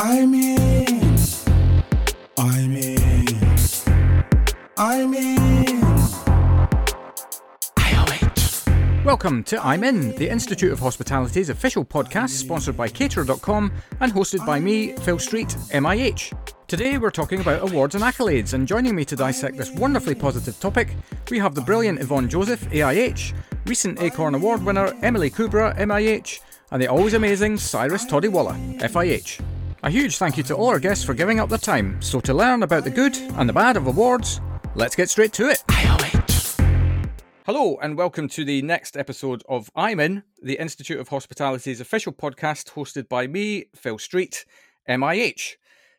I'm in. I'm in. I'm in. IOH. Welcome to I'm In, the Institute of Hospitality's official podcast, sponsored by Caterer.com and hosted by me, Phil Street, MIH. Today we're talking about awards and accolades, and joining me to dissect this wonderfully positive topic, we have the brilliant Yvonne Joseph, AIH, recent Acorn Award winner Emily Kubra, MIH, and the always amazing Cyrus Todiwala, FIH. A huge thank you to all our guests for giving up their time. So to learn about the good and the bad of awards, let's get straight to it. IOH. Hello, and welcome to the next episode of I'm In, the Institute of Hospitality's official podcast hosted by me, Phil Street, MIH.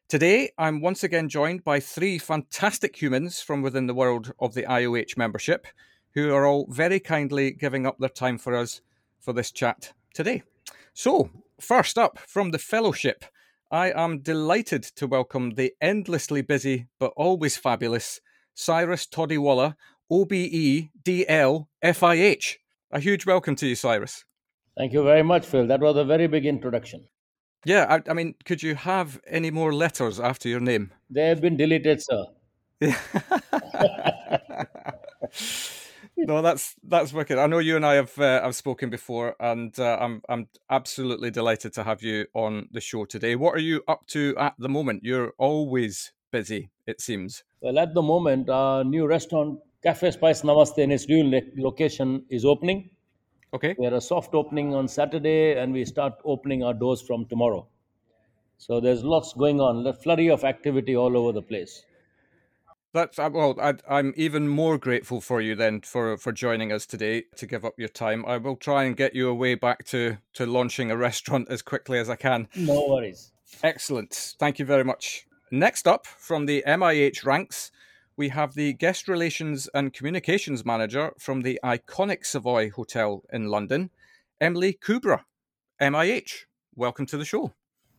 Today, I'm once again joined by three fantastic humans from within the world of the IOH membership, who are all very kindly giving up their time for us for this chat today. So, first up from the fellowship, I am delighted to welcome the endlessly busy but always fabulous Cyrus Todiwala, OBE DL FIH. A huge welcome to you, Cyrus. Thank you very much, Phil. That was a very big introduction. Yeah, I, I, mean, could you have any more letters after your name? They have been deleted, sir. no, that's that's wicked. I know you and I have uh, have spoken before, and uh, I'm I'm absolutely delighted to have you on the show today. What are you up to at the moment? You're always busy, it seems. Well, at the moment, our new restaurant, Cafe Spice Namaste, in its new location, is opening. Okay. We had a soft opening on Saturday, and we start opening our doors from tomorrow. So there's lots going on, a flurry of activity all over the place. That's uh, well. I, am even more grateful for you then for for joining us today to give up your time. I will try and get you away back to to launching a restaurant as quickly as I can. No worries. Excellent. Thank you very much. Next up from the MIH ranks, we have the Guest Relations and Communications Manager from the iconic Savoy Hotel in London, Emily Kubra, MIH. Welcome to the show.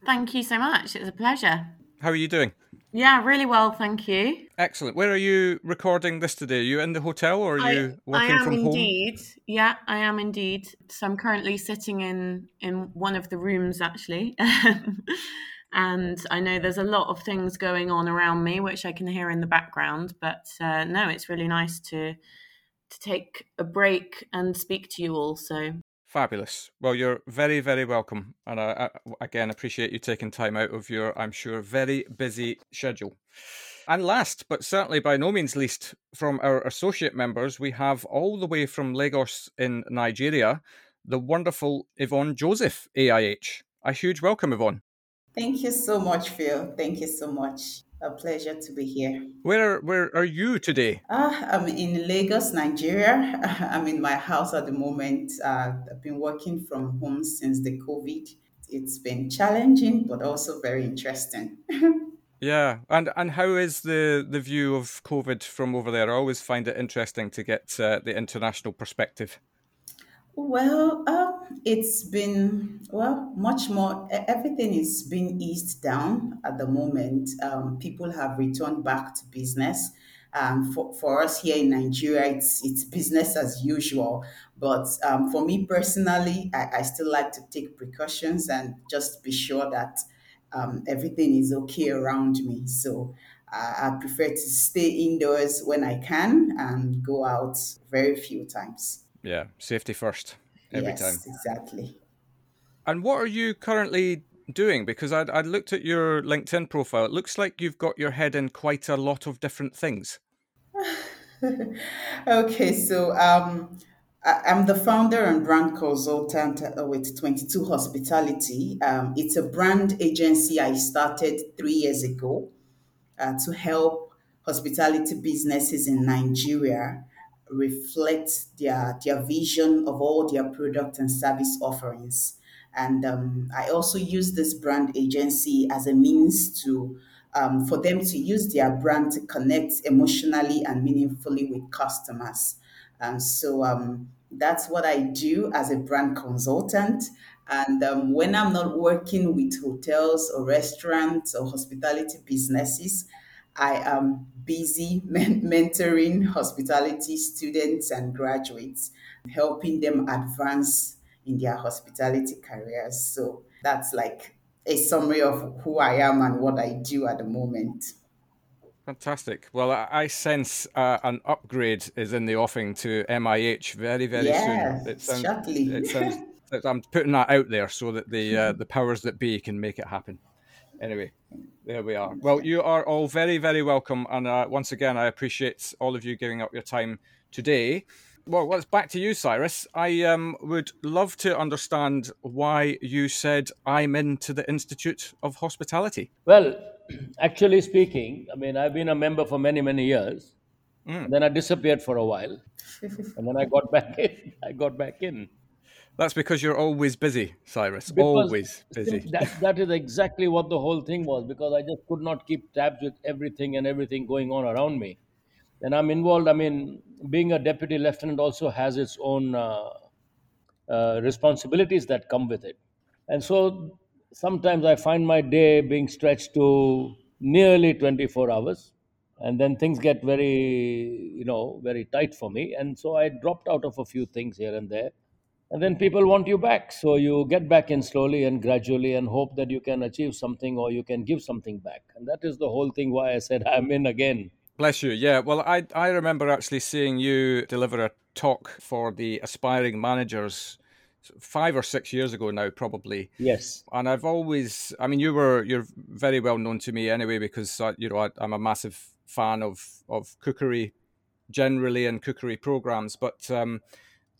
Thank you so much. It's a pleasure. How are you doing? Yeah, really well, thank you. Excellent. Where are you recording this today? Are you in the hotel or are I, you working from home? I am indeed. Yeah, I am indeed. So I'm currently sitting in in one of the rooms actually. and I know there's a lot of things going on around me, which I can hear in the background. But uh, no, it's really nice to to take a break and speak to you all. So fabulous. Well, you're very, very welcome, and I, I again appreciate you taking time out of your, I'm sure, very busy schedule. And last, but certainly by no means least, from our associate members, we have all the way from Lagos in Nigeria, the wonderful Yvonne Joseph, AIH. A huge welcome, Yvonne. Thank you so much, Phil. Thank you so much. A pleasure to be here. Where where are you today? Uh, I'm in Lagos, Nigeria. I'm in my house at the moment. Uh, I've been working from home since the COVID. It's been challenging, but also very interesting. yeah, and and how is the the view of COVID from over there? I always find it interesting to get uh, the international perspective. Well, uh, it's been well much more. Everything is being eased down at the moment. Um, people have returned back to business. Um, for, for us here in Nigeria, it's it's business as usual. But um, for me personally, I, I still like to take precautions and just be sure that um, everything is okay around me. So I prefer to stay indoors when I can and go out very few times. Yeah, safety first every yes, time. Exactly. And what are you currently doing? Because I'd, I'd looked at your LinkedIn profile. It looks like you've got your head in quite a lot of different things. okay, so um, I, am the founder and brand consultant uh, with 22 Hospitality. Um, it's a brand agency I started three years ago uh, to help hospitality businesses in Nigeria reflect their their vision of all their product and service offerings. And um, I also use this brand agency as a means to um, for them to use their brand to connect emotionally and meaningfully with customers. And so um, that's what I do as a brand consultant. And um, when I'm not working with hotels or restaurants or hospitality businesses, I am busy men- mentoring hospitality students and graduates, helping them advance in their hospitality careers. So that's like a summary of who I am and what I do at the moment. Fantastic. Well, I, sense uh, an upgrade is in the offing to MIH very, very Yeah, soon. It sounds, shortly. it sounds, I'm putting that out there so that the uh, the powers that be can make it happen. Anyway, there we are. Well, you are all very, very welcome, and uh, once again, I appreciate all of you giving up your time today. Well, let's back to you, Cyrus. I um, would love to understand why you said I'm into the Institute of Hospitality. Well, actually speaking, I mean, I've been a member for many, many years. And then I disappeared for a while. and then I got back in. I got back in. That's because you're always busy, Cyrus. Because always busy. That, that is exactly what the whole thing was because I just could not keep tabs with everything and everything going on around me. And I'm involved. I mean, being a deputy lieutenant also has its own uh, uh, responsibilities that come with it. And so sometimes I find my day being stretched to nearly 24 hours. And then things get very, you know, very tight for me. And so I dropped out of a few things here and there. And then people want you back. So you get back in slowly and gradually and hope that you can achieve something or you can give something back. And that is the whole thing why I said I'm in again. Bless you. Yeah. Well, I I remember actually seeing you deliver a talk for the aspiring managers five or six years ago now, probably. Yes. And I've always, I mean, you were you're very well known to me anyway because uh, you know I, I'm a massive fan of of cookery generally and cookery programs, but. um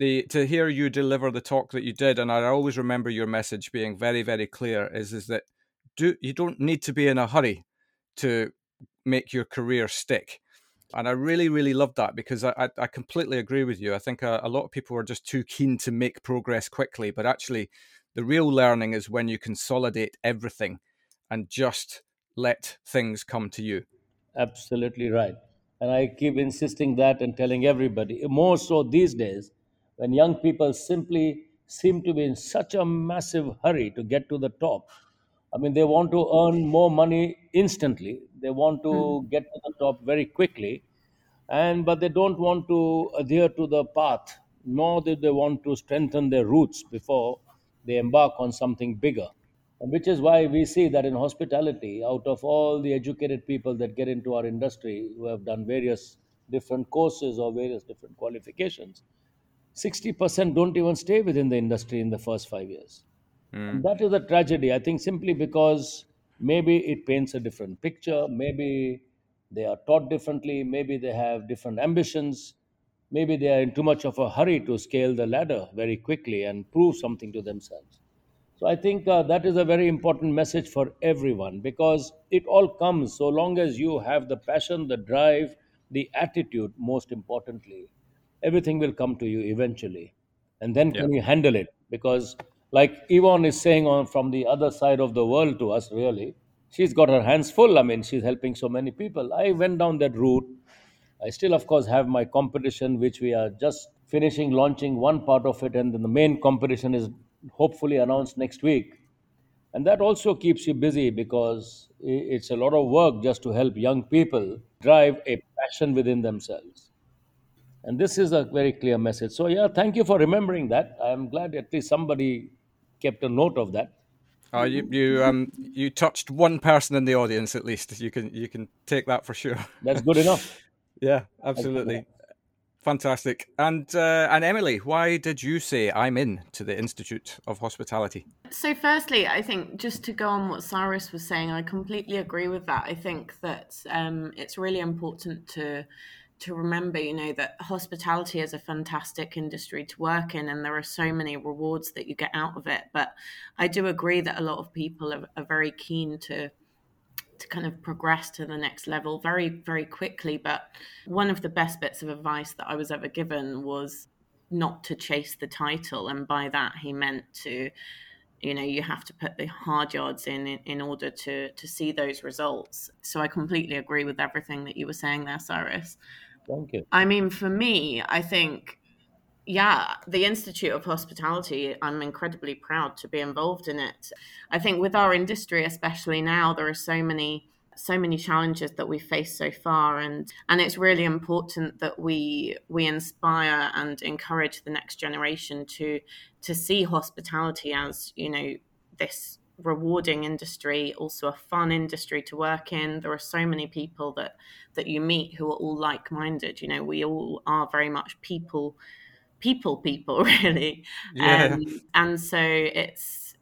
the, to hear you deliver the talk that you did, and I always remember your message being very, very clear, is is that do you don't need to be in a hurry to make your career stick. And I really, really love that because I, I, completely agree with you. I think a, a, lot of people are just too keen to make progress quickly, but actually, the real learning is when you consolidate everything and just let things come to you. Absolutely right. And I keep insisting that and telling everybody, more so these days, when young people simply seem to be in such a massive hurry to get to the top. I mean, they want to earn more money instantly. They want to hmm. get to the top very quickly, and but they don't want to adhere to the path, nor do they want to strengthen their roots before they embark on something bigger. And which is why we see that in hospitality, out of all the educated people that get into our industry who have done various different courses or various different qualifications, 60% don't even stay within the industry in the first five years. And that is a tragedy, I think, simply because maybe it paints a different picture, maybe they are taught differently, maybe they have different ambitions, maybe they are in too much of a hurry to scale the ladder very quickly and prove something to themselves. So I think uh, that is a very important message for everyone because it all comes so long as you have the passion, the drive, the attitude, most importantly, everything will come to you eventually. And then can you handle it? Because, like Yvonne is saying on from the other side of the world to us, really, she's got her hands full. I mean, she's helping so many people. I went down that route. I still, of course, have my competition, which we are just finishing launching one part of it, and then the main competition is hopefully announced next week. And that also keeps you busy because it's a lot of work just to help young people drive a passion within themselves. And this is a very clear message. So, yeah, thank you for remembering that. I'm glad at least somebody kept a note of that. Uh, you you um you touched one person in the audience at least. You can you can take that for sure. That's good enough. Yeah, absolutely. Fantastic. And uh, and Emily, why did you say I'm in to the Institute of Hospitality? So, firstly, I think just to go on what Cyrus was saying, I completely agree with that. I think that um, it's really important to to remember, you know, that hospitality is a fantastic industry to work in, and there are so many rewards that you get out of it. But I do agree that a lot of people are, are very keen to to kind of progress to the next level very very quickly. But one of the best bits of advice that i was ever given was not to chase the title. And by that he meant to you know you have to put the hard yards in, in in order to to see those results. So i completely agree with everything that you were saying there cyrus Thank you. I mean, for me, I think, yeah, the Institute of Hospitality, I'm incredibly proud to be involved in it. I think with our industry, especially now, there are so many so many challenges that we face so far and and it's really important that we we inspire and encourage the next generation to to see hospitality as you know this rewarding industry, also a fun industry to work in. There are so many people that that you meet who are all like-minded. You know, we all are very much people, people, people, really. Yeah. Um, and so it's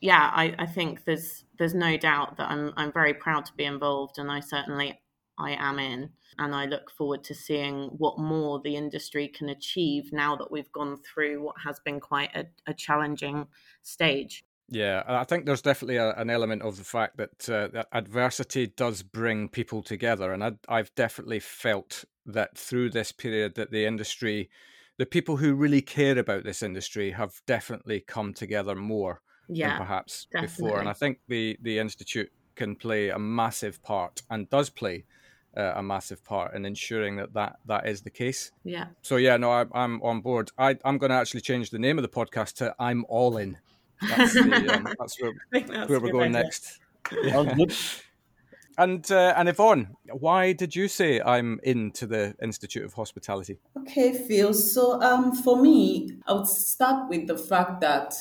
yeah, I, I think there's there's no doubt that I'm I'm very proud to be involved, and I certainly I am in. And I look forward to seeing what more the industry can achieve now that we've gone through what has been quite a, a challenging stage. Yeah, I think there's definitely a, an element of the fact that, uh, that adversity does bring people together, and I, I've definitely felt that through this period that the industry, the people who really care about this industry, have definitely come together more Yeah, than perhaps before. And I think the the institute can play a massive part and does play uh, a massive part in ensuring that that, that is the case. yeah. So yeah, no, I, I'm on board. I, I'm going to actually change the name of the podcast to "I'm All In." That's, the, um, that's where, that's where we're going idea. next. Sounds. And uh, and Yvonne, why did you say I'm into the Institute of Hospitality? Okay, Phil. So, um, for me, I would start with the fact that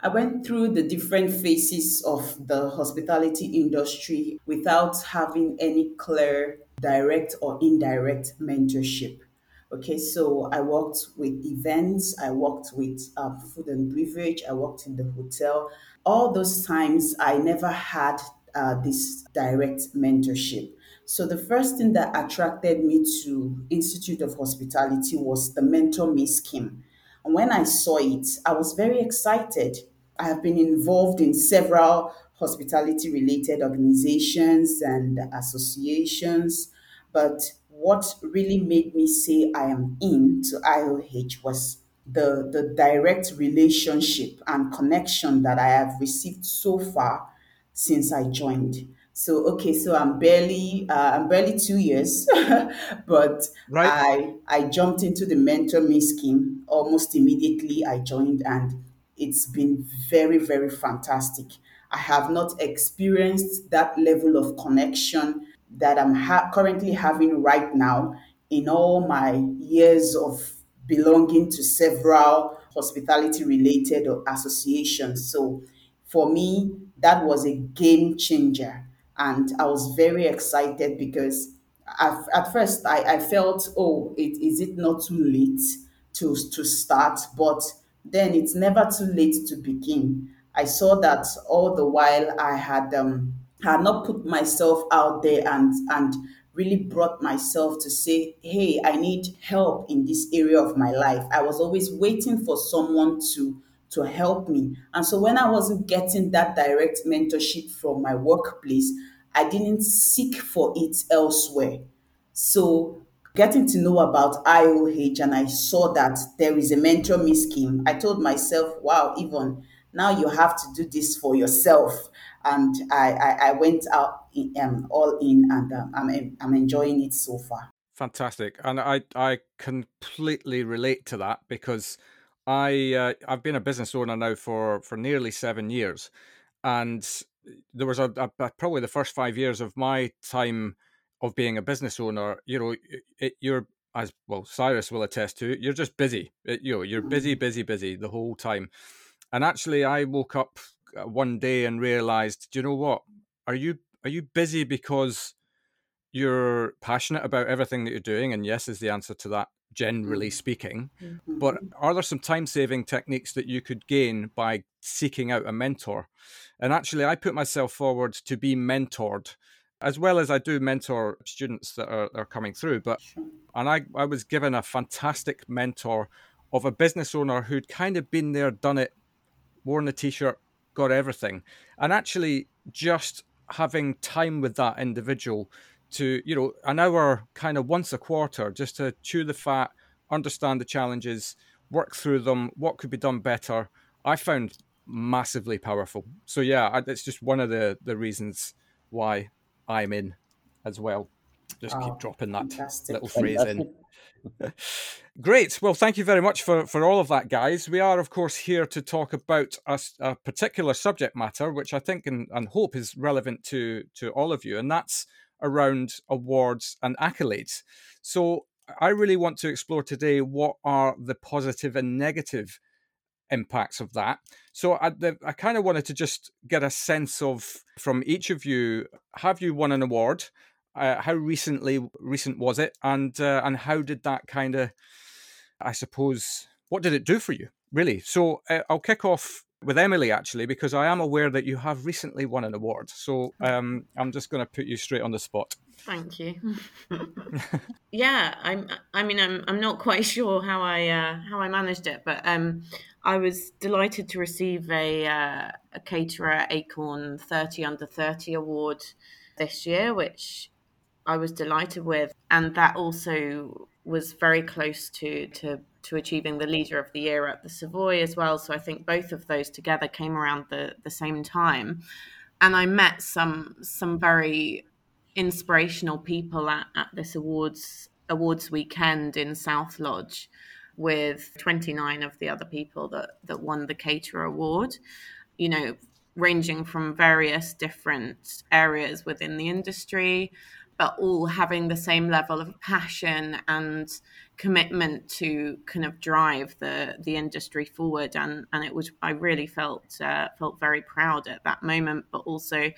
I went through the different phases of the hospitality industry without having any clear direct or indirect mentorship. Okay, so I worked with events, I worked with uh, food and beverage, I worked in the hotel. All those times, I never had uh, this direct mentorship. So the first thing that attracted me to Institute of Hospitality was the Mentor Me scheme. And when I saw it, I was very excited. I have been involved in several hospitality related organizations and associations, but what really made me say I am in to IOH was the, the direct relationship and connection that I have received so far since I joined. So okay, so I'm barely uh, I'm barely two years, but Right. I I jumped into the mentor me scheme almost immediately. I joined, and it's been very very fantastic. I have not experienced that level of connection that I'm ha- currently having right now in all my years of belonging to several hospitality related associations. So for me, that was a game changer. And I was very excited because at, at first I, I felt, oh, it, is it not too late to, to start? But then it's never too late to begin. I saw that all the while I had um, had not put myself out there and and really brought myself to say, hey, I need help in this area of my life. I was always waiting for someone to to help me. And so when I wasn't getting that direct mentorship from my workplace, I didn't seek for it elsewhere. So getting to know about IOH and I saw that there is a mentor me scheme, I told myself, wow, Yvonne, now you have to do this for yourself. And I, I, I went out in, um, all in and um, I'm, I'm enjoying it so far. Fantastic, and I I completely relate to that because I uh, I've been a business owner now for for nearly seven years, and there was a, a, probably the first five years of my time of being a business owner. You know, it, you're as well. Cyrus will attest to. You're just busy. It- you know, you're busy, busy, busy the whole time. And actually, I woke up Uh, one day and realized, do you know what? Are you are you busy because you're passionate about everything that you're doing? And yes, is the answer to that, generally mm. speaking. But mm-hmm. are there some time saving techniques that you could gain by seeking out a mentor? And actually, I put myself forward to be mentored, as well as I do mentor students that are, are coming through. But and I, I was given a fantastic mentor of a business owner who'd kind of been there, done it, worn the t-shirt, got everything, and actually just having time with that individual to you know an hour kind of once a quarter just to chew the fat understand the challenges work through them what could be done better i found massively powerful. So yeah it's just one of the the reasons why i'm in as well just Wow, keep dropping that fantastic. little phrase in Great. Well, thank you very much for, for all of that, guys. We are, of course, here to talk about a particular subject matter, which I think and, and hope is relevant to, to all of you, and that's around awards and accolades. So, I really want to explore today what are the positive and negative impacts of that. So I, the, I kind of wanted to just get a sense of from each of you: have you won an award? Uh, how recently recent was it, and uh, and how did that kind of, I suppose, what did it do for you, really? So uh, I'll kick off with Emily actually, because I am aware that you have recently won an award. So um, I'm just going to put you straight on the spot. Thank you. yeah, I'm. I mean, I'm. I'm not quite sure how I uh, how I managed it, but um, I was delighted to receive a uh, a caterer Acorn Thirty Under Thirty award this year, which I was delighted with, and that also was very close to to to achieving the leader of the year at the Savoy as well. So I think both of those together came around the the same time, and I met some some very inspirational people at, at this awards awards weekend in South Lodge with 29 of the other people that that won the caterer award you know ranging from various different areas within the industry but all having the same level of passion and commitment to kind of drive the the industry forward and and it was I really felt uh, felt very proud at that moment but also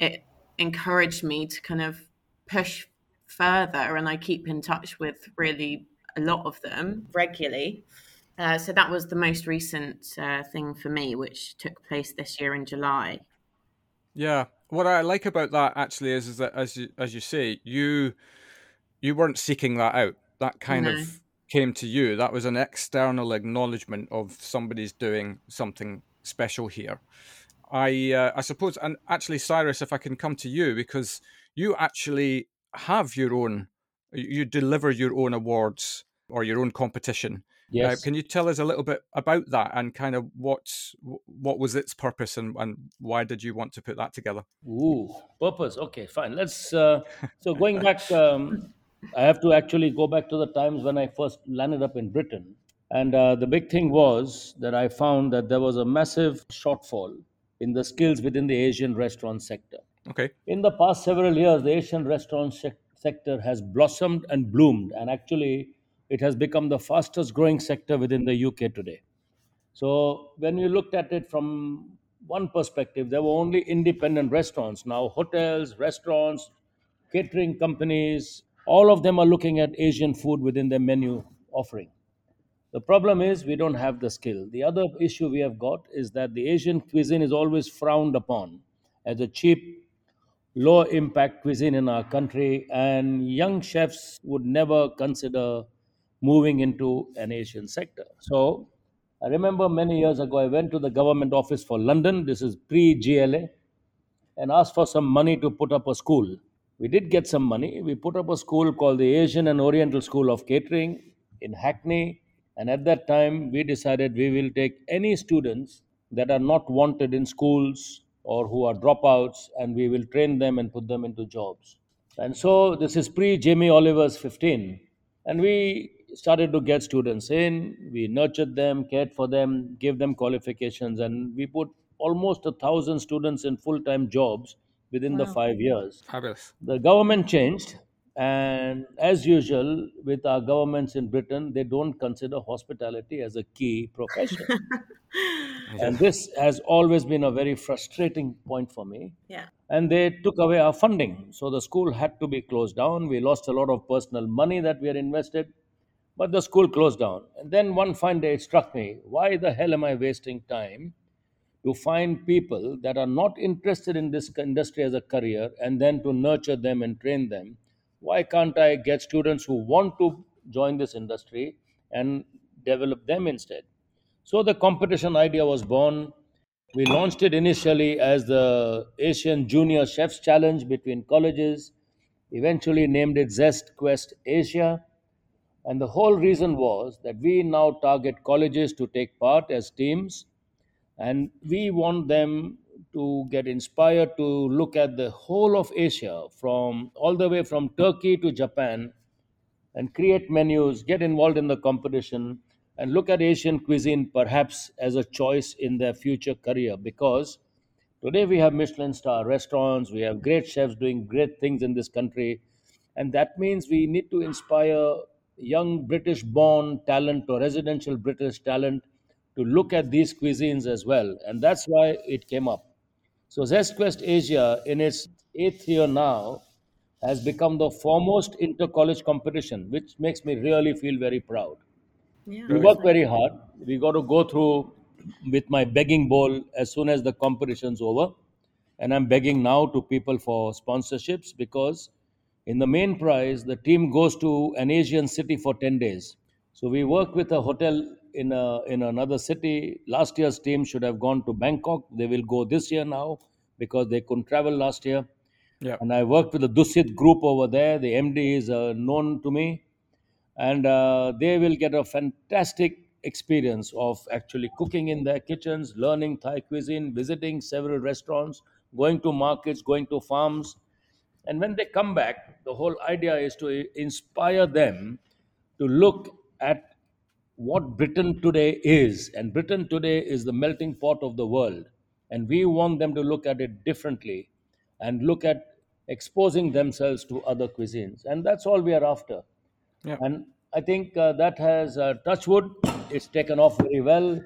it encouraged me to kind of push further and I keep in touch with really a lot of them regularly. Uh, so that was the most recent uh, thing for me, which took place this year in July. Yeah, what I like about that actually is, is that as you, as you say, you you weren't seeking that out. That kind No. of came to you. That was an external acknowledgement of somebody's doing something special here. I uh, I suppose, and actually, Cyrus, if I can come to you because you actually have your own, you deliver your own awards or your own competition. Uh, Yes. can you tell us a little bit about that and kind of what what was its purpose and, and why did you want to put that together? Ooh, purpose. Okay, fine. Let's. Uh, so going back, um, I have to actually go back to the times when I first landed up in Britain, and uh, the big thing was that I found that there was a massive shortfall in the skills within the Asian restaurant sector. Okay. In the past several years, the Asian restaurant sec- sector has blossomed and bloomed, and actually, it has become the fastest growing sector within the UK today. So when you looked at it from one perspective, there were only independent restaurants. Now, hotels, restaurants, catering companies, all of them are looking at Asian food within their menu offering. The problem is we don't have the skill. The other issue we have got is that the Asian cuisine is always frowned upon as a cheap, low impact cuisine in our country, and young chefs would never consider moving into an Asian sector. So I remember many years ago, I went to the government office for London. This is pre GLA and asked for some money to put up a school. We did get some money. We put up a school called the Asian and Oriental School of Catering in Hackney. And at that time, we decided we will take any students that are not wanted in schools or who are dropouts and we will train them and put them into jobs. And so this is pre Jamie Oliver's 15. And we started to get students in. We nurtured them, cared for them, gave them qualifications, and we put almost a thousand students in full time jobs within the five years. Fabulous. The government changed, and as usual with our governments in Britain, they don't consider hospitality as a key profession. and this has always been a very frustrating point for me Yeah. and they took away our funding. So the school had to be closed down. We lost a lot of personal money that we had invested, but the school closed down. And then one fine day it struck me why the hell am I wasting time to find people that are not interested in this industry as a career and then to nurture them and train them? Why can't I get students who want to join this industry and develop them instead? So the competition idea was born. We launched it initially as the Asian Junior Chefs Challenge between colleges, eventually named it Zest Quest Asia. And the whole reason was that we now target colleges to take part as teams, and we want them to get inspired to look at the whole of Asia, from all the way from Turkey to Japan, and create menus, get involved in the competition, and look at Asian cuisine perhaps as a choice in their future career. Because today we have Michelin star restaurants, we have great chefs doing great things in this country, and that means we need to inspire young British born talent or residential British talent to look at these cuisines as well. And that's why it came up. So ZestQuest Asia, in its eighth year now, has become the foremost inter-college competition, which makes me really feel very proud. Yeah. We work very hard. We got to go through with my begging bowl as soon as the competition's over. And I'm begging now to people for sponsorships because in the main prize, the team goes to an Asian city for 10 days. So we work with a hotel in, a, in another city. Last year's team should have gone to Bangkok. They will go this year now because they couldn't travel last year. Yeah. And I worked with the Dusit group over there. The MD is uh, known to me and uh, they will get a fantastic experience of actually cooking in their kitchens, learning Thai cuisine, visiting several restaurants, going to markets, going to farms. And when they come back, the whole idea is to inspire them to look at what Britain today is. And Britain today is the melting pot of the world. And we want them to look at it differently and look at exposing themselves to other cuisines. And that's all we are after. Yeah. And I think uh, that has uh, Touchwood. It's taken off very well.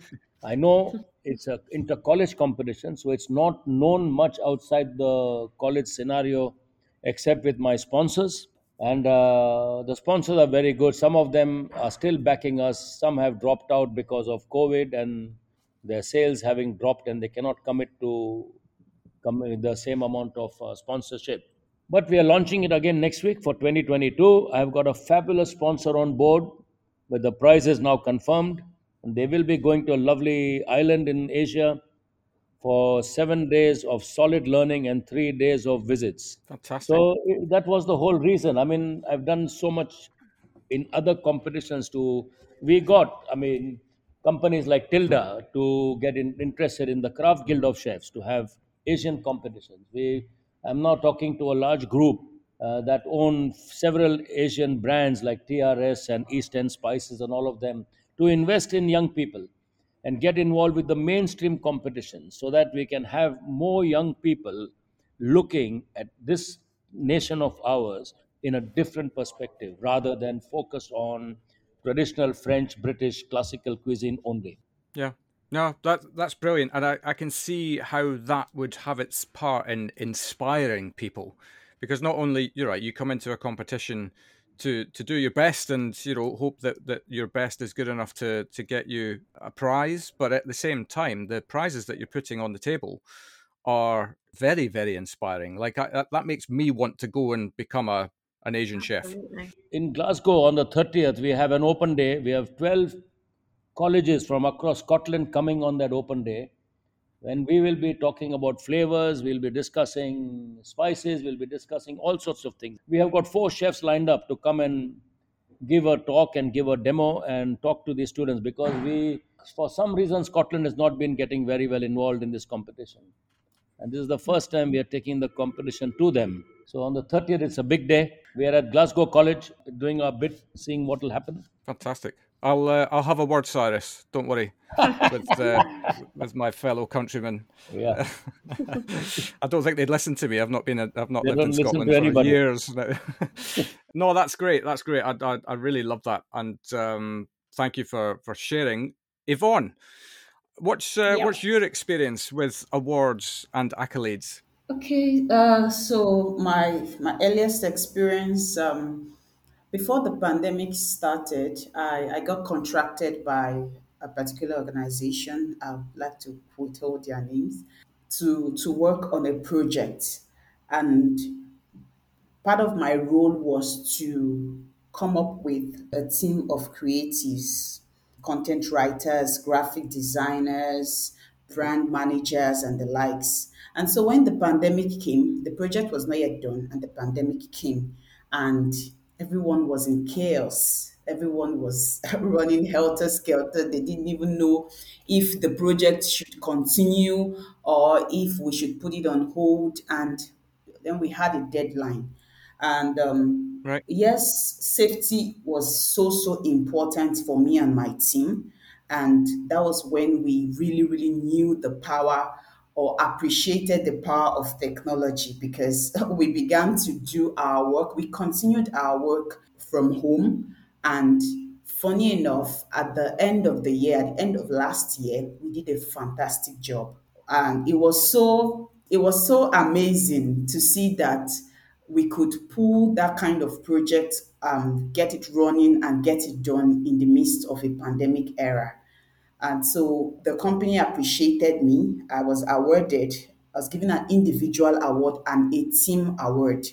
I know it's a inter college competition, so it's not known much outside the college scenario, except with my sponsors. And uh, the sponsors are very good. Some of them are still backing us. Some have dropped out because of COVID and their sales having dropped, and they cannot commit to come the same amount of uh, sponsorship. But we are launching it again next week for 2022. I've got a fabulous sponsor on board, but the prize is now confirmed. And they will be going to a lovely island in Asia for seven days of solid learning and three days of visits. Fantastic. So that was the whole reason. I mean, I've done so much in other competitions to. We got, I mean, companies like Tilda to get in, interested in the Craft Guild of Chefs to have Asian competitions. We, I'm now talking to a large group uh, that own several Asian brands like TRS and East End Spices and all of them to invest in young people and get involved with the mainstream competition so that we can have more young people looking at this nation of ours in a different perspective rather than focus on traditional French, British, classical cuisine only. Yeah. No, that that's brilliant, and I, I can see how that would have its part in inspiring people, because not only you're right, you come into a competition to to do your best and you know hope that that your best is good enough to to get you a prize, but at the same time, the prizes that you're putting on the table are very very inspiring. Like I, that, that makes me want to go and become a an Asian chef. In Glasgow on the 30th, we have an open day. We have 12 colleges from across Scotland coming on that open day. When we will be talking about flavors, we'll be discussing spices, we'll be discussing all sorts of things. We have got four chefs lined up to come and give a talk and give a demo and talk to the students because we, for some reason, Scotland has not been getting very well involved in this competition. And this is the first time we are taking the competition to them. So on the 30th, it's a big day. We are at Glasgow College doing our bit, seeing what will happen. Fantastic. I'll uh, I'll have a word, Cyrus. Don't worry, with uh, with my fellow countrymen. Yeah. I don't think they'd listen to me. I've not been. A, I've not They lived in Scotland for anybody. years now. no, that's great. That's great. I, I I really love that, and um, thank you for for sharing, Yvonne. What's uh, Yeah. what's your experience with awards and accolades? Okay, uh, so my my earliest experience um, before the pandemic started, I, I got contracted by a particular organization. I'd like to withhold their names to to work on a project, and part of my role was to come up with a team of creatives, content writers, graphic designers, brand managers, and the likes. And so when the pandemic came, the project was not yet done, and the pandemic came, and everyone was in chaos. Everyone was running helter skelter. They didn't even know if the project should continue or if we should put it on hold. And then we had a deadline. And um, Right. yes, safety was so, so important for me and my team. And that was when we really, really knew the power or appreciated the power of technology because we began to do our work. We continued our work from home and funny enough, at the end of the year, at the end of last year, we did a fantastic job. And it was so it was so amazing to see that we could pull that kind of project, um, get it running and get it done in the midst of a pandemic era. And so the company appreciated me. I was awarded, I was given an individual award and a team award.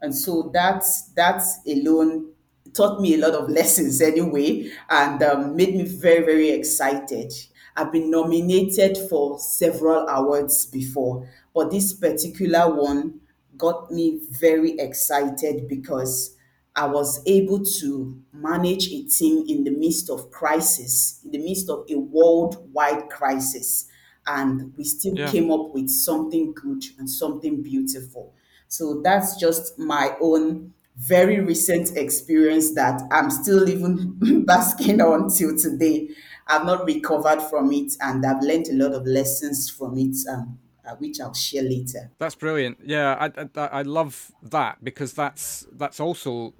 And so that that alone taught me a lot of lessons anyway, and um, made me very very excited. I've been nominated for several awards before, but this particular one got me very excited because I was able to manage a team in the midst of crisis, in the midst of a worldwide crisis. And we still Yeah. came up with something good and something beautiful. So that's just my own very recent experience that I'm still even basking on till today. I've not recovered from it and I've learned a lot of lessons from it, um, uh, which I'll share later. That's brilliant. Yeah, I, I I love that because that's that's also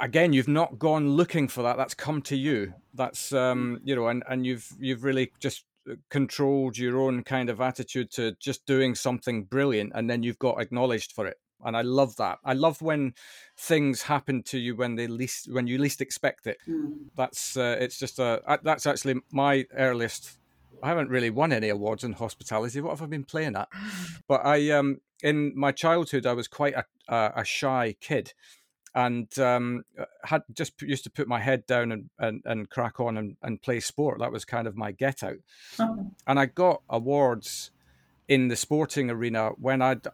again you've not gone looking for that. That's come to you. That's um you know, and and you've you've really just controlled your own kind of attitude to just doing something brilliant, and then you've got acknowledged for it. And I love that. I love when things happen to you when they least when you least expect it. That's uh, it's just a I- that's actually my earliest I haven't really won any awards in hospitality. What have I been playing at? But I, um, in my childhood, I was quite a, a, a shy kid, and um, had just used to put my head down and, and, and crack on and, and play sport. That was kind of my get out. And I got awards in the sporting arena when I'd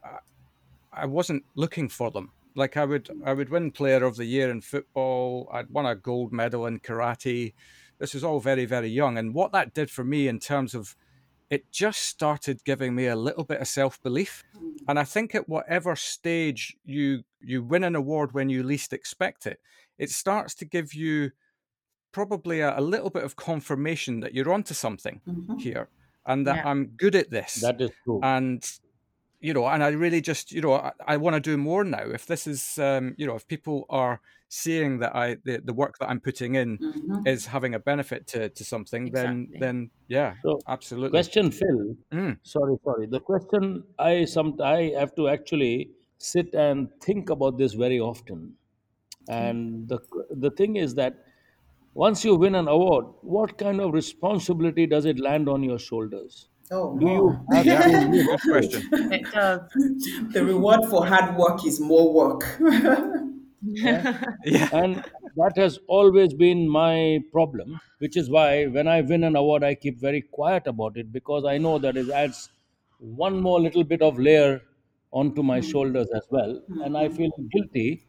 I wasn't looking for them. Like I would, I would win Player of the Year in football. I'd won a gold medal in karate. This was all very, very young, and what that did for me in terms of it just started giving me a little bit of self belief. And I think at whatever stage you you win an award when you least expect it, it starts to give you probably a, a little bit of confirmation that you're onto something here, and that Yeah. I'm good at this That is true. and you know and i really just you know i, I want to do more now if this is um you know if people are seeing that i the, the work that i'm putting in is having a benefit to to something then Exactly. then yeah So, absolutely Question, Phil. Mm. Sorry, sorry. The question I some I have to actually sit and think about this very often, and the the thing is that once you win an award, what kind of responsibility does it land on your shoulders? Oh, Do you have yeah good up to it? question It does. the reward for hard work is more work. Yeah? yeah. And that has always been my problem which is why when i win an award i keep very quiet about it because i know that it adds one more little bit of layer onto my hmm. shoulders as well. Hmm. And i feel guilty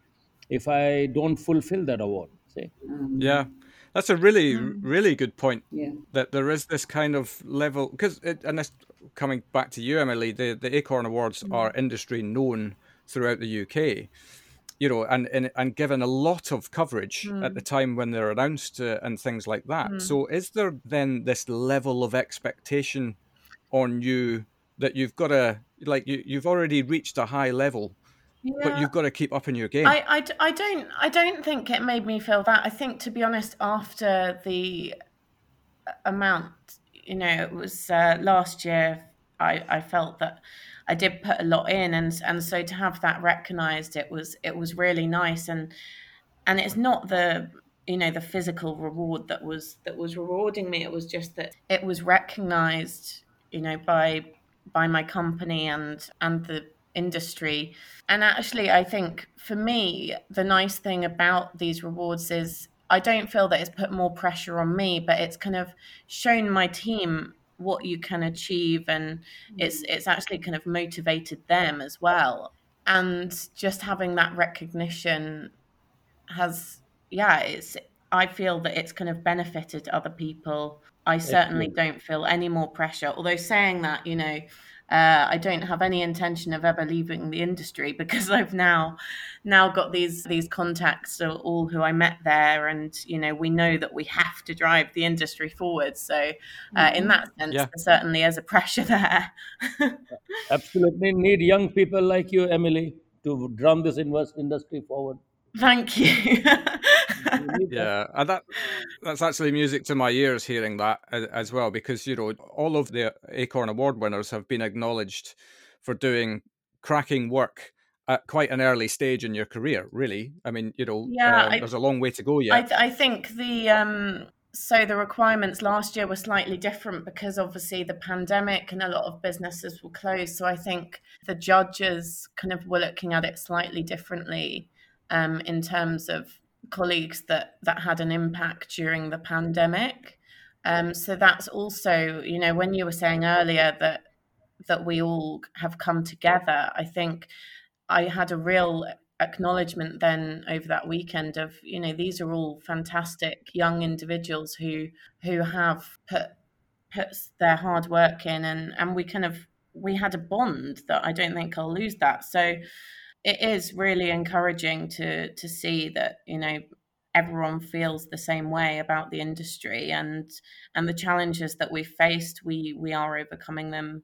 if i don't fulfill that award see? Hmm. Yeah. That's a really really good point Yeah. that there is this kind of level because and this coming back to you emily the the acorn awards are industry known throughout the uk you know and and, and given a lot of coverage at the time when they're announced uh, and things like that so is there then this level of expectation on you that you've got to like you, you've already reached a high level but you've got to keep up in your game I I don't I don't think it made me feel that. I think to be honest, after the amount, you know, it was uh, last year. I, I felt that I did put a lot in, and and so to have that recognised, it was it was really nice, and and it's not the you know the physical reward that was that was rewarding me. It was just that it was recognised, you know, by by my company and and the industry. And actually, I think for me, the nice thing about these rewards is I don't feel that it's put more pressure on me, but it's kind of shown my team what you can achieve, and it's it's actually kind of motivated them as well. And just having that recognition has, yeah, it's. I feel that it's kind of benefited other people. I certainly don't feel any more pressure. Although saying that, you know, uh, I don't have any intention of ever leaving the industry because I've now now got these these contacts, so all who I met there, and you know we know that we have to drive the industry forward. So uh, in that sense, Yeah. there certainly is a pressure there. absolutely need young people like you emily to drum this invest industry forward Thank you. yeah, and that that's actually music to my ears hearing that as well because you know all of the Acorn Award winners have been acknowledged for doing cracking work at quite an early stage in your career. Really, I mean, you know, yeah, um, I, there's a long way to go yet. I, th- I think the um, so the requirements last year were slightly different because obviously the pandemic and a lot of businesses were closed. So I think the judges kind of were looking at it slightly differently um, in terms of colleagues that that had an impact during the pandemic. Um, so that's also, you know, when you were saying earlier that that we all have come together, I think I had a real acknowledgement then over that weekend of you know these are all fantastic young individuals who who have put put their hard work in and and we kind of we had a bond that I don't think I'll lose that. So it is really encouraging to to see that you know everyone feels the same way about the industry and and the challenges that we faced we we are overcoming them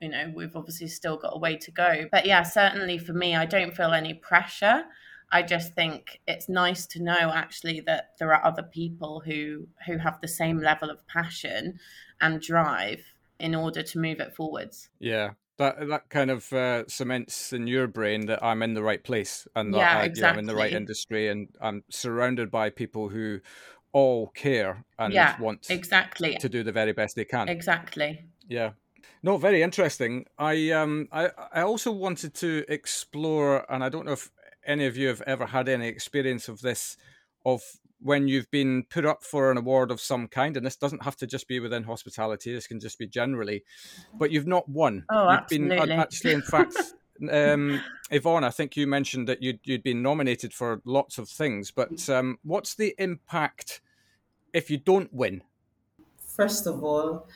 you know we've obviously still got a way to go but yeah certainly for me i don't feel any pressure i just think it's nice to know actually that there are other people who who have the same level of passion and drive in order to move it forwards yeah that that kind of uh, cements in your brain that I'm in the right place and that yeah, I, exactly. you know, I'm in the right industry and I'm surrounded by people who all care and yeah, want exactly to do the very best they can. Exactly. Yeah. No, very interesting. I um I I also wanted to explore, and I don't know if any of you have ever had any experience of this, of when you've been put up for an award of some kind, and this doesn't have to just be within hospitality. This can just be generally, but you've not won. Oh, you've absolutely. been actually, in fact. um, Yvonne, I think you mentioned that you'd you'd been nominated for lots of things, but um, what's the impact if you don't win? First of all,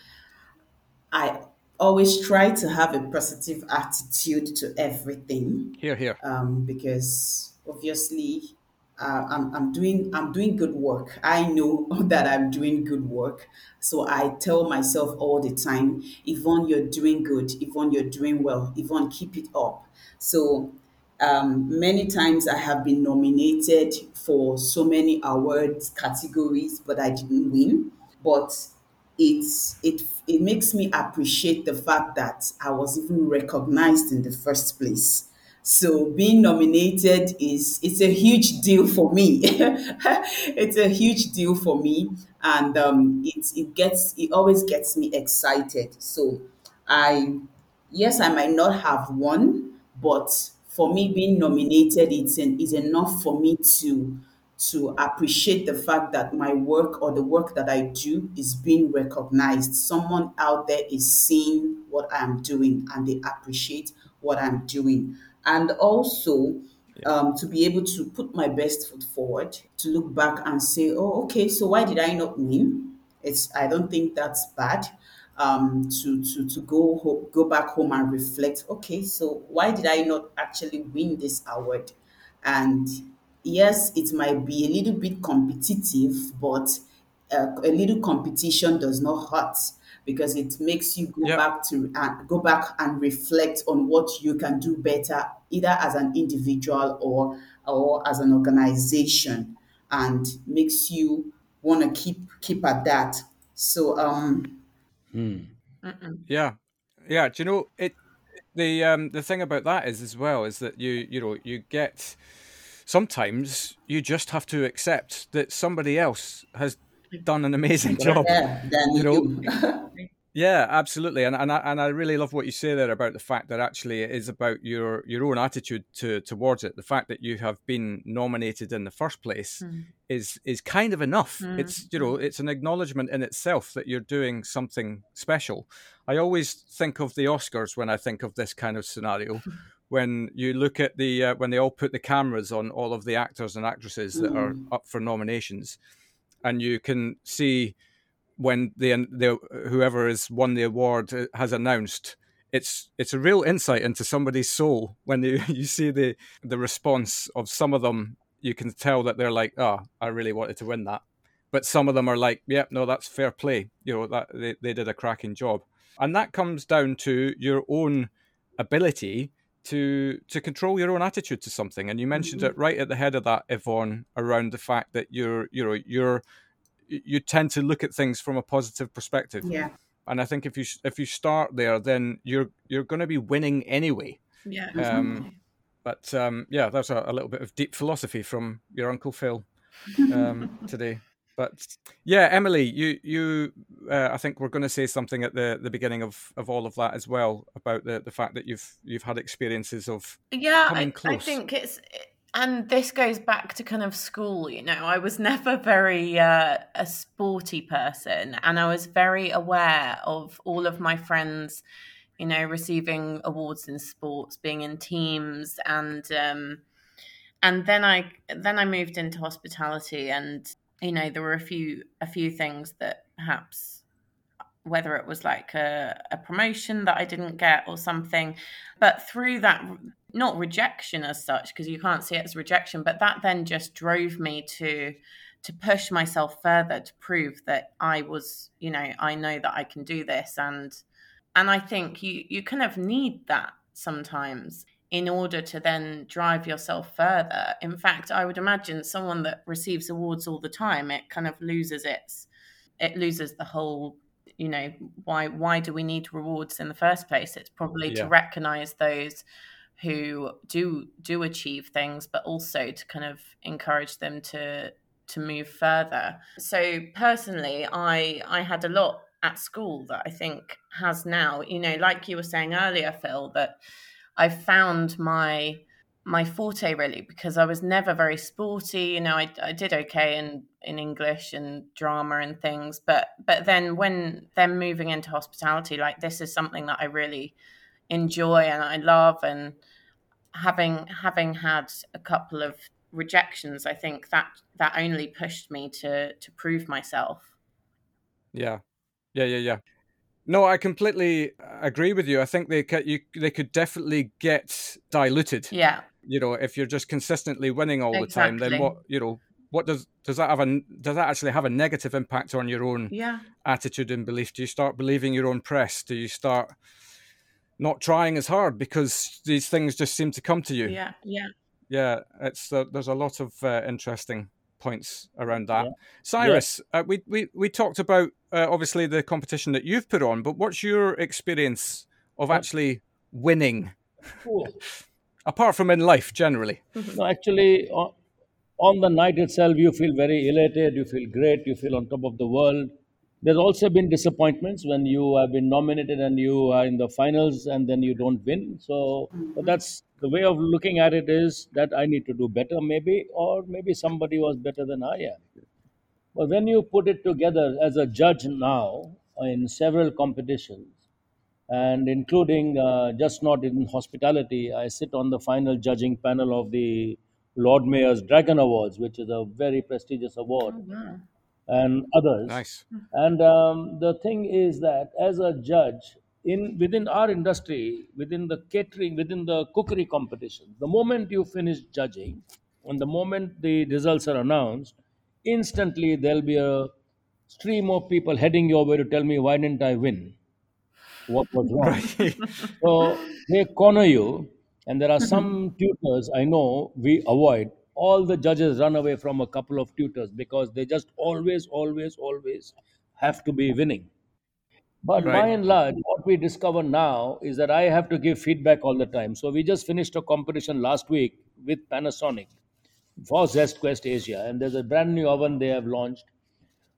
I always try to have a positive attitude to everything. Here, here. Um, because obviously, uh, I'm, I'm doing I'm doing good work. I know that I'm doing good work, so I tell myself all the time, Yvonne, you're doing good. Yvonne, you're doing well. Yvonne, keep it up. So um, many times I have been nominated for so many awards categories, but I didn't win. But it's it it makes me appreciate the fact that I was even recognized in the first place. So being nominated is it's a huge deal for me. it's a huge deal for me, and um, it it gets it always gets me excited. So I yes, I might not have won, but for me being nominated, it's an, is enough for me to to appreciate the fact that my work or the work that I do is being recognized. Someone out there is seeing what I'm doing and they appreciate what I'm doing. And also, um, to be able to put my best foot forward, to look back and say, oh, okay, so why did I not win? It's I don't think that's bad. Um, to to to go ho- go back home and reflect. Okay, so why did I not actually win this award? And yes, it might be a little bit competitive, but uh, a little competition does not hurt because it makes you go Yep. back to uh, go back and reflect on what you can do better, either as an individual or or as an organization, and makes you want to keep keep at that. So um, Yeah, yeah. Do you know it? The um the thing about that is as well is that you you know you get sometimes you just have to accept that somebody else has done an amazing job. yeah, You know, Yeah, absolutely, and and I, and I really love what you say there about the fact that actually it is about your your own attitude to towards it. The fact that you have been nominated in the first place hmm. is is kind of enough. Hmm, it's you know hmm. it's an acknowledgement in itself that you're doing something special. I always think of the Oscars when I think of this kind of scenario. When you look at the uh, when they all put the cameras on all of the actors and actresses that are up for nominations, and you can see when the the whoever has won the award uh, has announced it's it's a real insight into somebody's soul when you you see the the response of some of them you can tell that they're like oh I really wanted to win that. But some of them are like yep no that's fair play. You know that they, they did a cracking job. And that comes down to your own ability to to control your own attitude to something. And you mentioned Mhm. it right at the head of that, Yvonne, around the fact that you're you know you're you tend to look at things from a positive perspective. Yeah. And I think if you if you start there, then you're you're going to be winning anyway. Yeah. Um, exactly. But um, yeah, that's a, a little bit of deep philosophy from your uncle Phil um, today. But yeah, Emily, you you uh, I think we're going to say something at the, the beginning of, of all of that as well about the, the fact that you've you've had experiences of yeah I, I think it's and this goes back to kind of school you know i was never very uh, a sporty person and i was very aware of all of my friends you know receiving awards in sports being in teams and um and then i then i moved into hospitality and you know there were a few a few things that perhaps whether it was like a, a promotion that I didn't get or something. But through that, not rejection as such, because you can't see it as rejection, but that then just drove me to to push myself further to prove that I was, you know, I know that I can do this and and I think you you kind of need that sometimes in order to then drive yourself further. In fact, I would imagine someone that receives awards all the time, it kind of loses its it loses the whole you know why why do we need rewards in the first place it's probably Yeah. to recognize those who do do achieve things but also to kind of encourage them to to move further so personally i i had a lot at school that i think has now you know like you were saying earlier phil that i found my my forte really because I was never very sporty. You know, I, I did okay in in English and drama and things, but but then when then moving into hospitality, like this is something that I really enjoy and I love, and having having had a couple of rejections, I think that that only pushed me to to prove myself. Yeah, yeah, yeah, yeah. No, I completely agree with you. I think they could, you, they could definitely get diluted. Yeah, You know, if you're just consistently winning all the time, then what you know, what does does that have a does that actually have a negative impact on your own yeah, attitude and belief? Do you start believing your own press? Do you start not trying as hard because these things just seem to come to you? yeah, yeah. Yeah, it's uh, there's a lot of uh, interesting points around that. Yeah. Cyrus, uh, we, we we talked about uh, obviously the competition that you've put on, but what's your experience of actually winning, Cool. apart from in life generally? No, actually, on, on the night itself, you feel very elated, you feel great, you feel on top of the world. There's also been disappointments when you have been nominated and you are in the finals and then you don't win. So but that's the way of looking at it is that I need to do better, maybe, or maybe somebody was better than I am. But when you put it together as a judge now in several competitions, and including uh, just not in hospitality, I sit on the final judging panel of the Lord Mayor's Dragon Awards, which is a very prestigious award, Oh, wow. And others. Nice. And um, the thing is that as a judge, in within our industry, within the catering, within the cookery competition, the moment you finish judging, and the moment the results are announced, instantly there'll be a stream of people heading your way to tell me why didn't I win? What was wrong? So they corner you, and there are some tutors I know we avoid. All the judges run away from a couple of tutors because they just always, always, always have to be winning. But by and large, what we discover now is that I have to give feedback all the time. So we just finished a competition last week with Panasonic for Zest Quest Asia, and there's a brand new oven they have launched.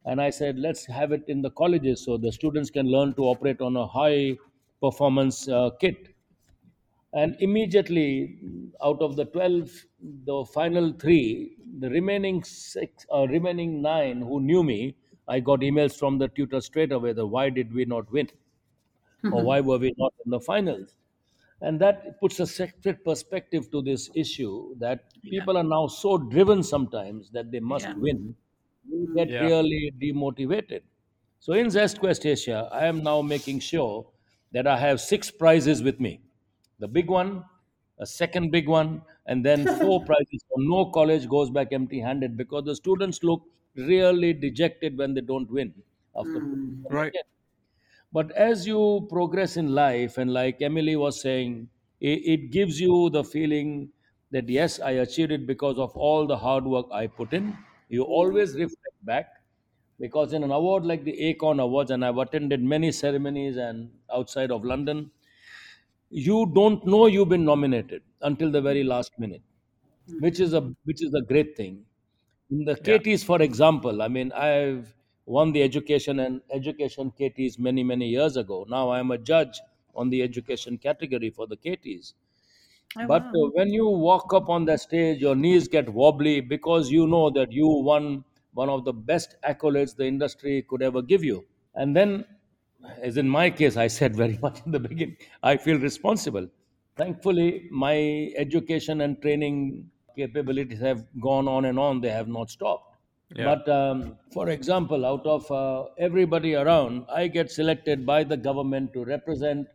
And I said, let's have it in the colleges so the students can learn to operate on a high performance uh, kit. And immediately, out of the 12, the final three, the remaining six, uh, remaining nine who knew me, I got emails from the tutor straight away that why did we not win? Or why were we not in the finals? And that puts a separate perspective to this issue that people are now so driven sometimes that they must Yeah. win. You get Yeah. really demotivated. So in Zest Quest Asia, I am now making sure that I have six prizes with me. The big one, a second big one, and then four prizes. So no college goes back empty handed because the students look really dejected when they don't win after hmm. putting them Right. again. But as you progress in life, and like Emily was saying, it, it gives you the feeling that yes i achieved it because of all the hard work i put in you hmm. always reflect back because in an award like the acorn awards and i've attended many ceremonies and outside of london you don't know you've been nominated until the very last minute which is a which is a great thing in the Yeah. Cateys, for example, I mean, I've won the education and education Cateys many, many years ago. Now I'm a judge on the education category for the Cateys. Oh, But wow. uh, when you walk up on the stage, your knees get wobbly because you know that you won one of the best accolades the industry could ever give you. And then, as in my case, I said very much in the beginning, I feel responsible. Thankfully, my education and training capabilities have gone on and on, they have not stopped. Yeah. But um, for example, out of uh, everybody around, I get selected by the government to represent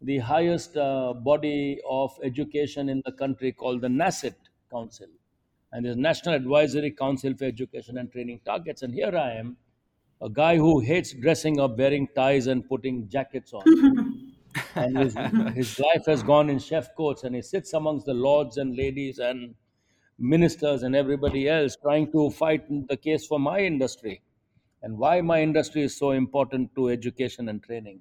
the highest uh, body of education in the country called the NACETT Council. And there's National Advisory Council for Education and Training Targets. And here I am, a guy who hates dressing up, wearing ties, and putting jackets on. and his, his life has gone in chef coats, and he sits amongst the lords and ladies and ministers and everybody else trying to fight the case for my industry and why my industry is so important to education and training.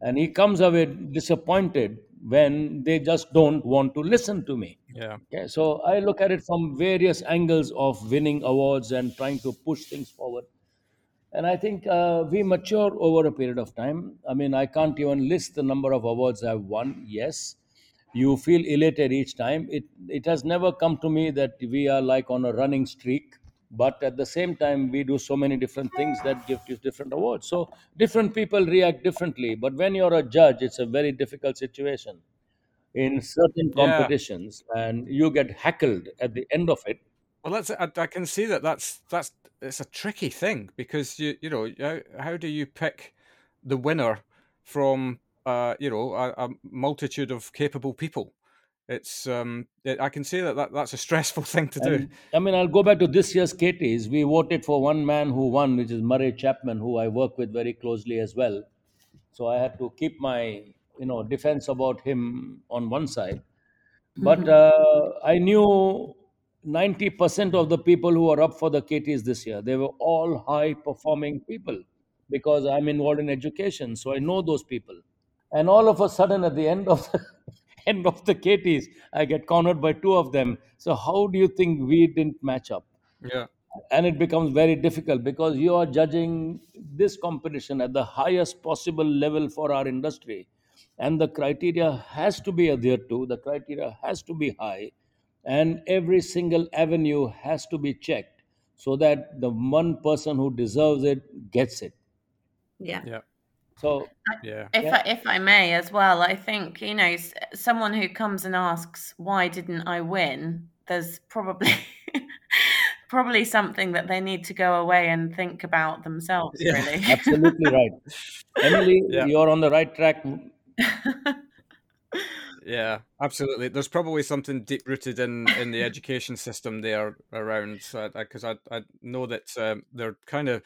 And he comes away disappointed when they just don't want to listen to me. yeah. Okay, so I look at it from various angles of winning awards and trying to push things forward. And I think uh, we mature over a period of time. I mean, I can't even list the number of awards I've won. Yes, you feel elated each time. It it has never come to me that we are like on a running streak. But at the same time, we do so many different things that give you different awards. So different people react differently. But when you're a judge, it's a very difficult situation in certain Yeah. competitions, and you get heckled at the end of it. Well, that's I, I can see that that's that's it's a tricky thing because you you know how, how do you pick the winner from uh you know a, a multitude of capable people? It's um it, I can see that, that that's a stressful thing to do. And, I mean, I'll go back to this year's Cateys. We voted for one man who won, which is Murray Chapman, who I work with very closely as well. So I had to keep my, you know, defense about him on one side. But uh, I knew 90% of the people who are up for the Cateys this year, they were all high performing people because I'm involved in education. So I know those people. And all of a sudden, at the end of the end of the Cateys, I get cornered by two of them. So how do you think we didn't match up? Yeah. and it becomes very difficult because you are judging this competition at the highest possible level for our industry and the criteria has to be adhered to the criteria has to be high and every single avenue has to be checked so that the one person who deserves it gets it Yeah. Yeah. so Yeah. If Yeah. I, if I may as well, I think you know someone who comes and asks why didn't I win. There's probably probably something that they need to go away and think about themselves. Yeah. Really. absolutely right emily Yeah. you're on the right track Yeah, absolutely. There's probably something deep rooted in in the education system there around because I, I know that um, they're kind of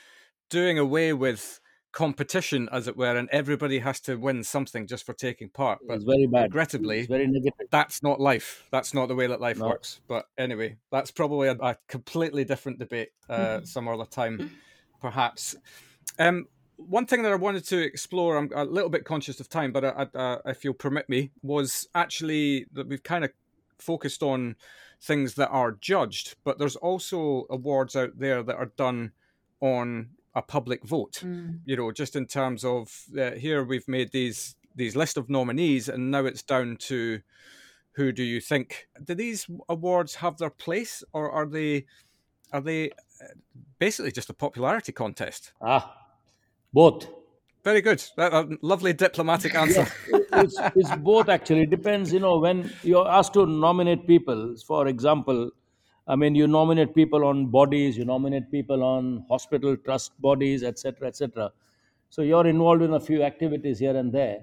doing away with competition, as it were, and everybody has to win something just for taking part. But it's very bad regrettably, it's very negative that's not life. That's not the way that life No. works. But anyway, that's probably a, a completely different debate uh, some other time, perhaps. Um, one thing that I wanted to explore, I'm a little bit conscious of time, but I, I, if you'll permit me, was actually that we've kind of focused on things that are judged, but there's also awards out there that are done on a public vote. Mm. You know, just in terms of uh, here we've made these these list of nominees, and now it's down to who do you think? Do these awards have their place, or are they are they uh, basically just a popularity contest? ah both Very good. That, a lovely diplomatic answer. it's, it's both actually. It depends, you know, when you're asked to nominate people, for example, I mean, you nominate people on bodies, you nominate people on hospital trust bodies, etc., etc. So you're involved in a few activities here and there.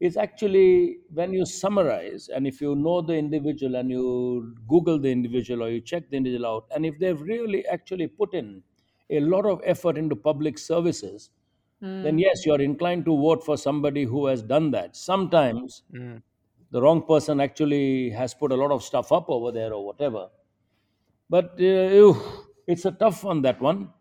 It's actually when you summarize, and if you know the individual and you Google the individual or you check the individual out, and if they've really actually put in a lot of effort into public services, then yes, you're inclined to vote for somebody who has done that. Sometimes Mm. the wrong person actually has put a lot of stuff up over there or whatever. But uh, ew, it's a tough one, that one,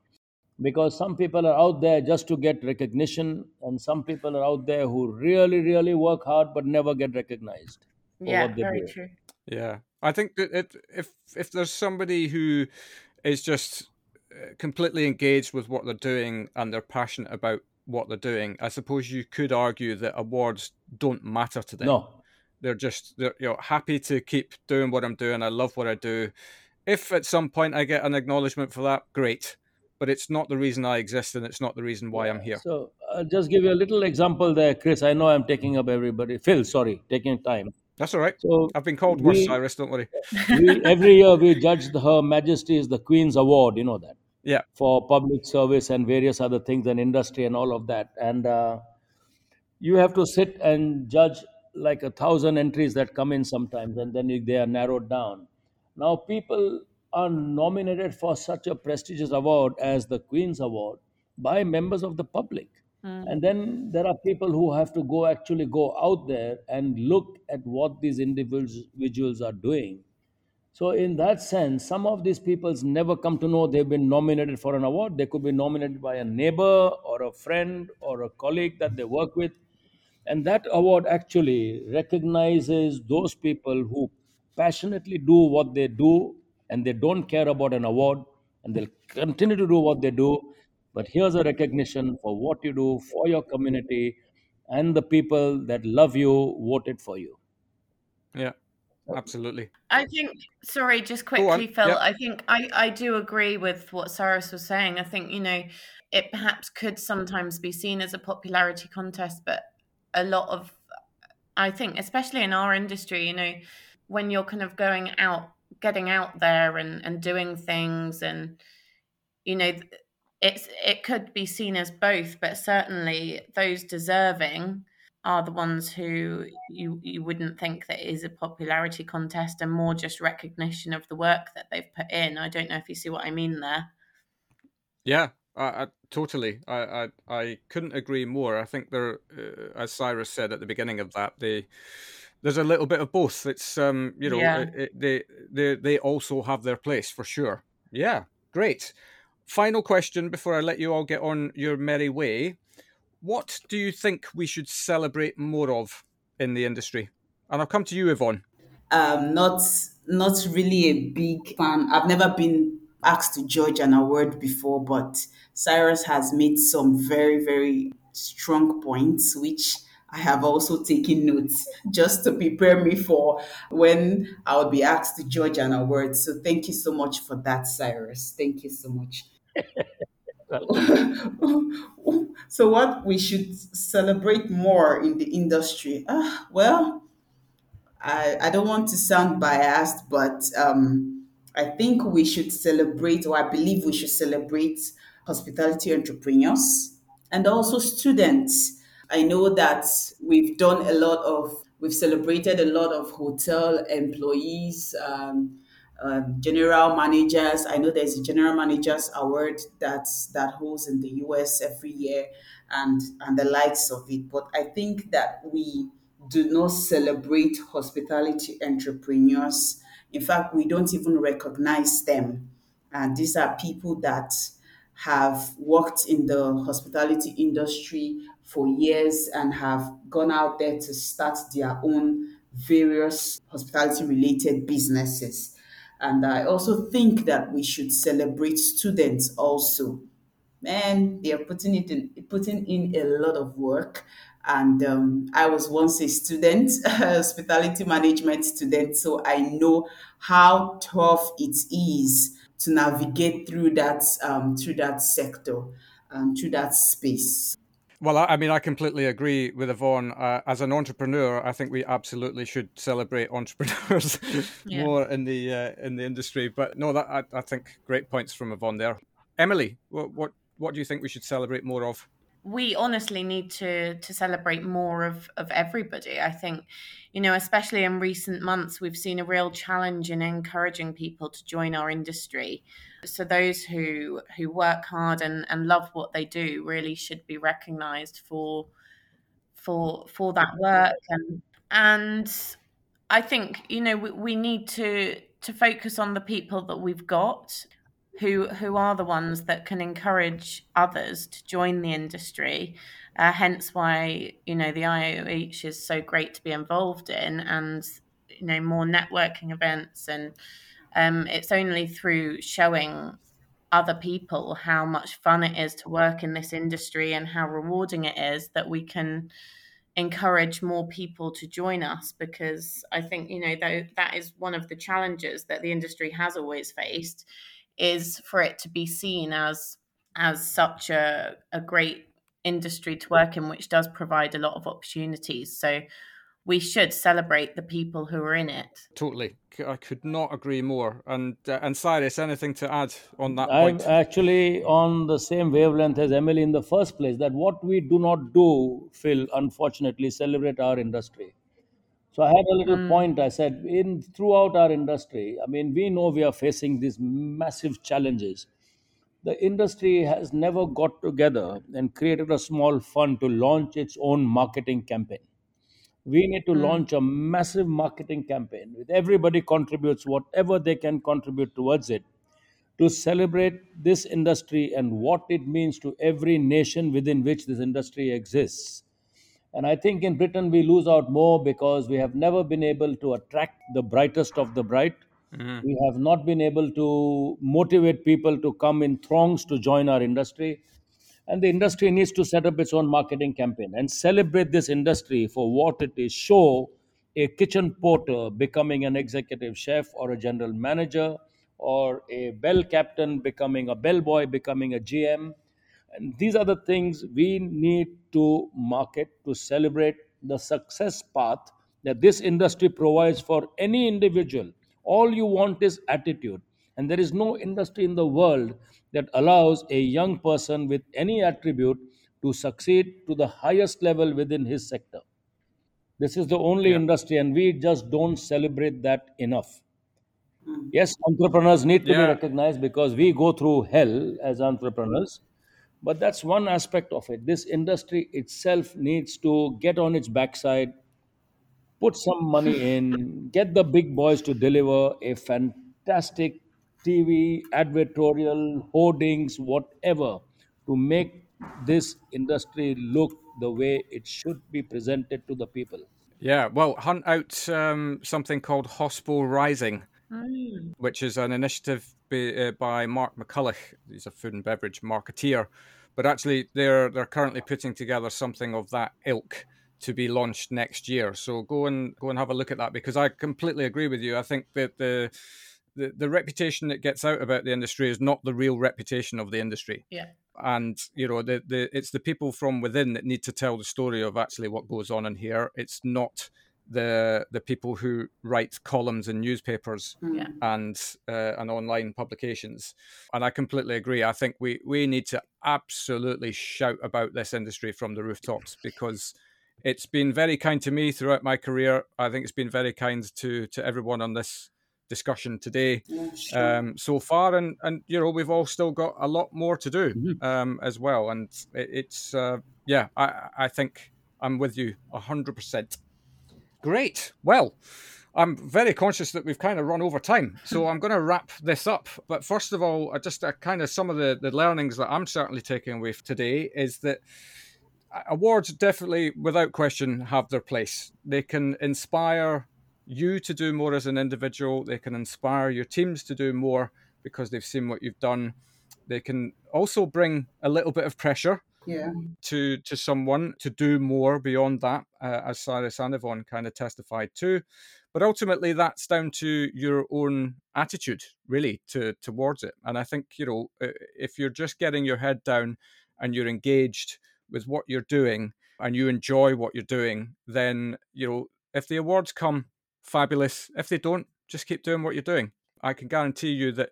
because some people are out there just to get recognition, and some people are out there who really, really work hard but never get recognized Yeah, very do. true. Yeah, I think that it, if if there's somebody who is just completely engaged with what they're doing and they're passionate about what they're doing, I suppose you could argue that awards don't matter to them. No, They're just they're you know happy to keep doing what I'm doing. I love what I do. If at some point I get an acknowledgement for that, great. But it's not the reason I exist, and it's not the reason why I'm here. So I'll just give you a little example there, Chris. I know I'm taking up everybody. Phil, sorry, taking time. That's all right. So I've been called worse, we- Cyrus. Don't worry. we, every year we judge the, Her Majesty's the Queen's Award. You know that Yeah, for public service and various other things and industry and all of that. And uh, you have to sit and judge like a thousand entries that come in sometimes, and then you- they are narrowed down. Now people are nominated for such a prestigious award as the Queen's Award by members of the public. And then there are people who have to go actually go out there and look at what these individuals individuals are doing. So, in that sense, some of these peoples never come to know they've been nominated for an award. They could be nominated by a neighbor or a friend or a colleague that they work with. And that award actually recognizes those people who passionately do what they do and they don't care about an award and they'll continue to do what they do. But here's a recognition for what you do for your community and the people that love you voted for you. yeah, Oh. absolutely. I think, sorry, just quickly, Phil. yep. I think I, I do agree with what Cyrus was saying. I think, you know, it perhaps could sometimes be seen as a popularity contest, but a lot of, I think, especially in our industry, you know, when you're kind of going out, getting out there and, and doing things and, you know, it's it could be seen as both, but certainly those deserving are the ones who you you wouldn't think that is a popularity contest and more just recognition of the work that they've put in. I don't know if you see what I mean there. Yeah, I, I totally. I, I I couldn't agree more. I think there, uh, as Cyrus said at the beginning of that, they there's a little bit of both. It's um, you know, Yeah. it, it, they they they also have their place for sure. Yeah, great. Final question before I let you all get on your merry way. What do you think we should celebrate more of in the industry? And I'll come to you, Yvonne. um, not not really a big fan. I've never been asked to judge an award before, but Cyrus has made some very very strong points, which I have also taken notes just to prepare me for when I will be asked to judge an award. So thank you so much for that, Cyrus. Thank you so much. so what we should celebrate more in the industry? Ah, well, I, I don't want to sound biased, but um, I think we should celebrate, or I believe we should celebrate hospitality entrepreneurs and also students. I know that we've done a lot of, we've celebrated a lot of hotel employees, um, um, general managers. I know there's a general managers award that's that holds in the US every year, and and the likes of it. But I think that we do not celebrate hospitality entrepreneurs. In fact, we don't even recognize them. And these are people that have worked in the hospitality industry for years and have gone out there to start their own various hospitality related businesses. And I also think that we should celebrate students also man, they are putting it in, putting in a lot of work. And um, I was once a student, hospitality management student, so I know how tough it is to navigate through that um, through that sector and through that space. Well, I I mean, I completely agree with Yvonne. Uh, as an entrepreneur, I think we absolutely should celebrate entrepreneurs Yeah. more in the uh, in the industry. But no, that I, I think great points from Yvonne there. Emily, what, what what do you think we should celebrate more of? We honestly need to to celebrate more of of everybody i think. You know especially in recent months we've seen a real challenge in encouraging people to join our industry. So those who who work hard and and love what they do really should be recognized for for for that work. And and I think you know we, we need to to focus on the people that we've got who who are the ones that can encourage others to join the industry. Uh, hence why you know the IOH is so great to be involved in, and you know more networking events, and um, it's only through showing other people how much fun it is to work in this industry and how rewarding it is that we can encourage more people to join us because I think you know that that is one of the challenges that the industry has always faced is for it to be seen as as such a, a great industry to work in which does provide a lot of opportunities so we should celebrate the people who are in it Totally, I could not agree more. And uh, and Cyrus, anything to add on that I'm point? actually on the same wavelength as Emily in the first place that what we do not do, Phil, unfortunately, celebrate our industry. So I had a little hmm. point. I said, in throughout our industry, I mean, we know we are facing these massive challenges. The industry has never got together and created a small fund to launch its own marketing campaign. We need to hmm. launch a massive marketing campaign with everybody contributes whatever they can contribute towards it to celebrate this industry and what it means to every nation within which this industry exists. And I think in Britain we lose out more because we have never been able to attract the brightest of the bright. Mm-hmm. We have not been able to motivate people to come in throngs to join our industry. And the industry needs to set up its own marketing campaign and celebrate this industry for what it is. Show a kitchen porter becoming an executive chef or a general manager, or a bell captain becoming a bellboy, becoming a GM. And these are the things we need to market to celebrate the success path that this industry provides for any individual. All you want is attitude. And there is no industry in the world that allows a young person with any attribute to succeed to the highest level within his sector. This is the only Yeah. industry, and we just don't celebrate that enough. Hmm. Yes, entrepreneurs need to be recognized because we go through hell as entrepreneurs. But that's one aspect of it. This industry itself needs to get on its backside, put some money in, get the big boys to deliver a fantastic TV, advertorial, hoardings, whatever, to make this industry look the way it should be presented to the people. Yeah, well, hunt out um, something called Hospital Rising, which is an initiative by, uh, by Mark McCulloch. He's a food and beverage marketeer, but actually they're they're currently putting together something of that ilk to be launched next year. So go and go and have a look at that because I completely agree with you. I think that the the, the reputation that gets out about the industry is not the real reputation of the industry yeah and you know the, the it's the people from within that need to tell the story of actually what goes on in here it's not the the people who write columns in newspapers yeah. and uh, and online publications. And i completely agree. I think we we need to absolutely shout about this industry from the rooftops because it's been very kind to me throughout my career. I think it's been very kind to to everyone on this discussion today. Yeah, sure. um, so far, and and you know we've all still got a lot more to do um, as well, and it, it's uh, yeah, I I think I'm with you hundred percent. Great. Well, I'm very conscious that we've kind of run over time, so I'm going to wrap this up. But first of all, just uh, kind of some of the the learnings that I'm certainly taking away today is that awards definitely, without question, have their place. They can inspire you to do more as an individual. They can inspire your teams to do more because they've seen what you've done. They can also bring a little bit of pressure yeah. to to someone to do more beyond that, uh, as Cyrus and Yvonne kind of testified to. But ultimately, that's down to your own attitude, really, to towards it. And I think you know, if you're just getting your head down and you're engaged with what you're doing and you enjoy what you're doing, then you know, if the awards come, fabulous. If they don't, just keep doing what you're doing. I can guarantee you that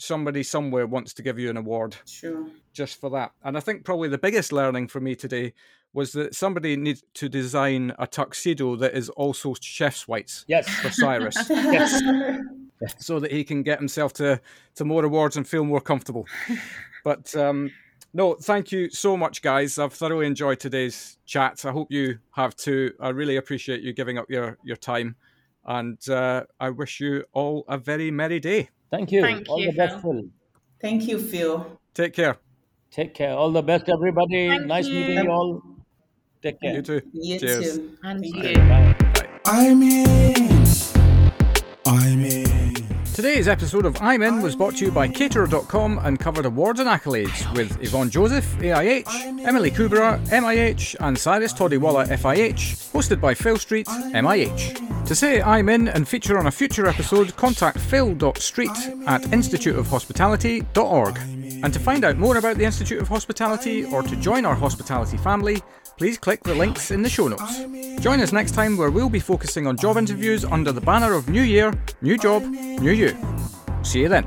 somebody somewhere wants to give you an award Sure. just for that. And I think probably the biggest learning for me today was that somebody needs to design a tuxedo that is also chef's whites Yes. for Cyrus, Yes. so that he can get himself to to more awards and feel more comfortable. But um, no, thank you so much, guys. I've thoroughly enjoyed today's chat. I hope you have too. I really appreciate you giving up your your time And uh, I wish you all a very merry day. Thank you. Thank All you, the best, Phil. Phil. Thank you, Phil. Take care. Take care. All the best, everybody. Thank nice you. meeting you all. Take care. You too. You Cheers. too. And Thank you. Bye. I'm in. Today's episode of I'm In was brought to you by Caterer.com and covered awards and accolades with Yvonne Joseph, AIH, Emily Kubera, MIH, and Cyrus Todiwala, FIH, hosted by Phil Street, MIH. To say I'm in and feature on a future episode, contact phil.street at instituteofhospitality.org. And to find out more about the Institute of Hospitality or to join our hospitality family, please click the links in the show notes. Join us next time where we'll be focusing on job interviews under the banner of New Year, New Job, New You. See you then.